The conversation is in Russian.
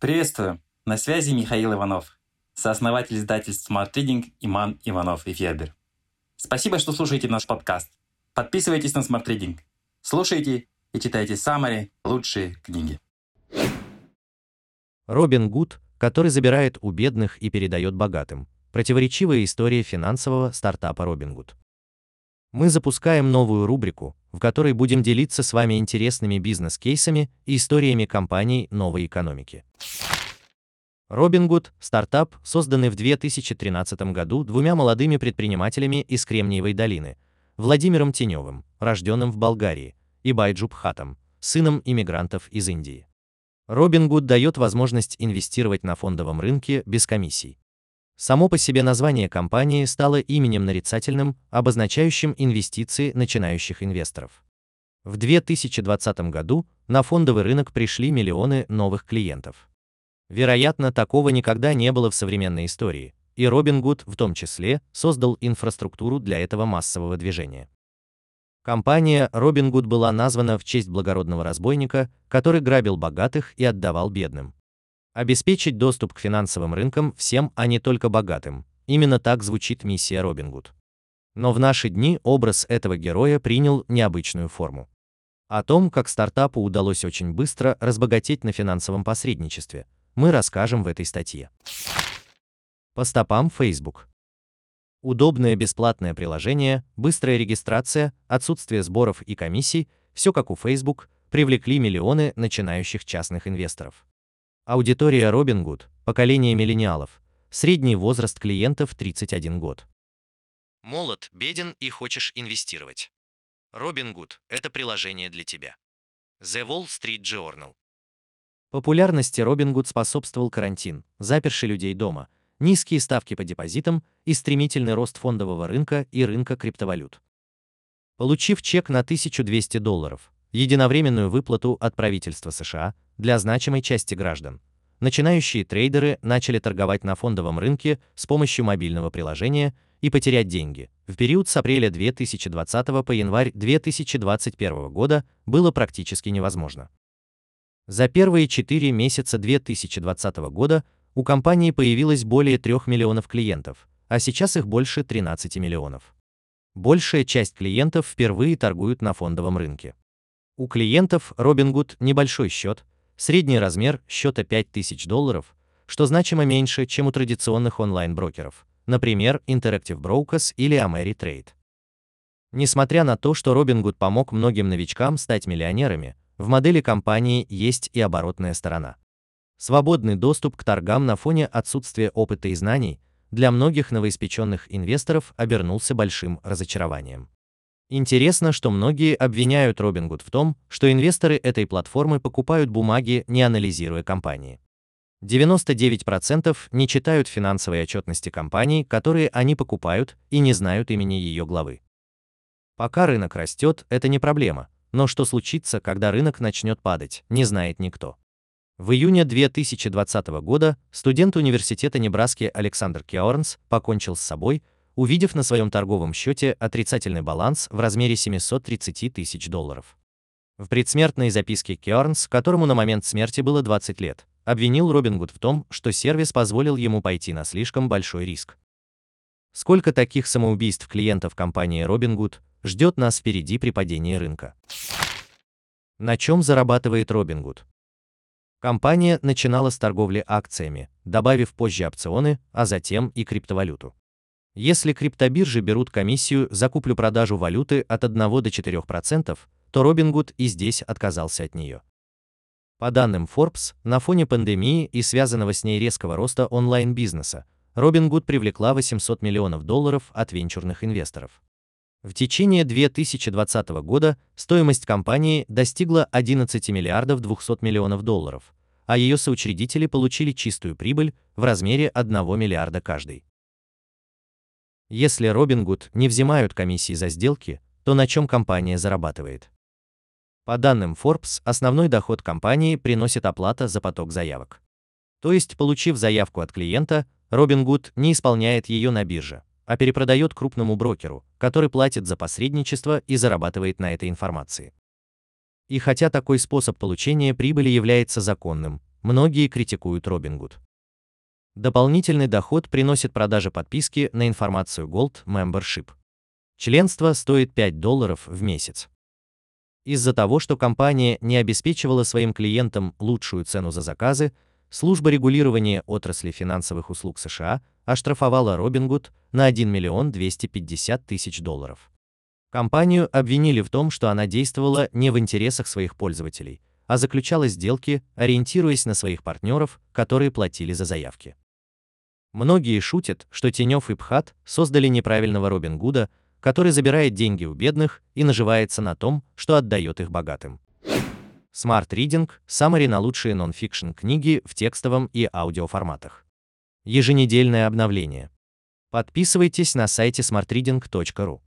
Приветствую! На связи Михаил Иванов, сооснователь издательств Smart Reading Иман Иванов и Федер. Спасибо, что слушаете наш подкаст. Подписывайтесь на Smart Reading. Слушайте и читайте самые лучшие книги. Робин Гуд, который забирает у бедных и передает богатым. Противоречивая история финансового стартапа Робингуд. Мы запускаем новую рубрику, в которой будем делиться с вами интересными бизнес-кейсами и историями компаний новой экономики. Robinhood – стартап, созданный в 2013 году двумя молодыми предпринимателями из Кремниевой долины – Владимиром Теневым, рожденным в Болгарии, и Байджуб Хатом, сыном иммигрантов из Индии. Robinhood дает возможность инвестировать на фондовом рынке без комиссий. Само по себе название компании стало именем нарицательным, обозначающим инвестиции начинающих инвесторов. В 2020 году на фондовый рынок пришли миллионы новых клиентов. Вероятно, такого никогда не было в современной истории, и Robinhood в том числе создал инфраструктуру для этого массового движения. Компания Robinhood была названа в честь благородного разбойника, который грабил богатых и отдавал бедным. Обеспечить доступ к финансовым рынкам всем, а не только богатым. Именно так звучит миссия Robinhood. Но в наши дни образ этого героя принял необычную форму. О том, как стартапу удалось очень быстро разбогатеть на финансовом посредничестве, мы расскажем в этой статье. По стопам Facebook. Удобное бесплатное приложение, быстрая регистрация, отсутствие сборов и комиссий, все как у Facebook, привлекли миллионы начинающих частных инвесторов. Аудитория Robinhood, поколение миллениалов, средний возраст клиентов 31 год. Молод, беден и хочешь инвестировать. Robinhood – это приложение для тебя. The Wall Street Journal. Популярности Robinhood способствовал карантин, заперший людей дома, низкие ставки по депозитам и стремительный рост фондового рынка и рынка криптовалют. Получив чек на 1200 долларов, единовременную выплату от правительства США для значимой части граждан, начинающие трейдеры начали торговать на фондовом рынке с помощью мобильного приложения и потерять деньги. В период с апреля 2020 по январь 2021 года было практически невозможно. За первые 4 месяца 2020 года у компании появилось более 3 миллионов клиентов, а сейчас их больше 13 миллионов. Большая часть клиентов впервые торгуют на фондовом рынке. У клиентов Robinhood небольшой счет, средний размер счета 5000 долларов, что значимо меньше, чем у традиционных онлайн-брокеров, например, Interactive Brokers или Ameritrade. Несмотря на то, что Robinhood помог многим новичкам стать миллионерами, в модели компании есть и оборотная сторона. Свободный доступ к торгам на фоне отсутствия опыта и знаний для многих новоиспеченных инвесторов обернулся большим разочарованием. Интересно, что многие обвиняют Robinhood в том, что инвесторы этой платформы покупают бумаги, не анализируя компании. 99% не читают финансовые отчетности компаний, которые они покупают, и не знают имени ее главы. Пока рынок растет, это не проблема, но что случится, когда рынок начнет падать, не знает никто. В июне 2020 года студент университета Небраски Александр Кеорнс покончил с собой, увидев на своем торговом счете отрицательный баланс в размере 730 тысяч долларов. В предсмертной записке Кеорнс, которому на момент смерти было 20 лет, обвинил Робингуд в том, что сервис позволил ему пойти на слишком большой риск. Сколько таких самоубийств клиентов компании Robinhood ждет нас впереди при падении рынка? На чем зарабатывает Robinhood? Компания начинала с торговли акциями, добавив позже опционы, а затем и криптовалюту. Если криптобиржи берут комиссию за куплю-продажу валюты от 1 до 4%, то Robinhood и здесь отказался от нее. По данным Forbes, на фоне пандемии и связанного с ней резкого роста онлайн-бизнеса, Robinhood привлекла 800 миллионов долларов от венчурных инвесторов. В течение 2020 года стоимость компании достигла 11 миллиардов 200 миллионов долларов, а ее соучредители получили чистую прибыль в размере 1 миллиарда каждый. Если Robinhood не взимают комиссии за сделки, то на чем компания зарабатывает? По данным Forbes, основной доход компании приносит оплата за поток заявок. То есть, получив заявку от клиента, Robinhood не исполняет ее на бирже, а перепродает крупному брокеру, который платит за посредничество и зарабатывает на этой информации. И хотя такой способ получения прибыли является законным, многие критикуют Robinhood. Дополнительный доход приносит продажа подписки на информацию Gold Membership. Членство стоит 5 долларов в месяц. Из-за того, что компания не обеспечивала своим клиентам лучшую цену за заказы, служба регулирования отрасли финансовых услуг США оштрафовала Robinhood на 1 миллион 250 тысяч долларов. Компанию обвинили в том, что она действовала не в интересах своих пользователей, а заключала сделки, ориентируясь на своих партнеров, которые платили за заявки. Многие шутят, что Тенев и Пхат создали неправильного Робин Гуда, который забирает деньги у бедных и наживается на том, что отдает их богатым. Smart Reading – саммари на лучшие нон-фикшн книги в текстовом и аудиоформатах. Еженедельное обновление. Подписывайтесь на сайте smartreading.ru.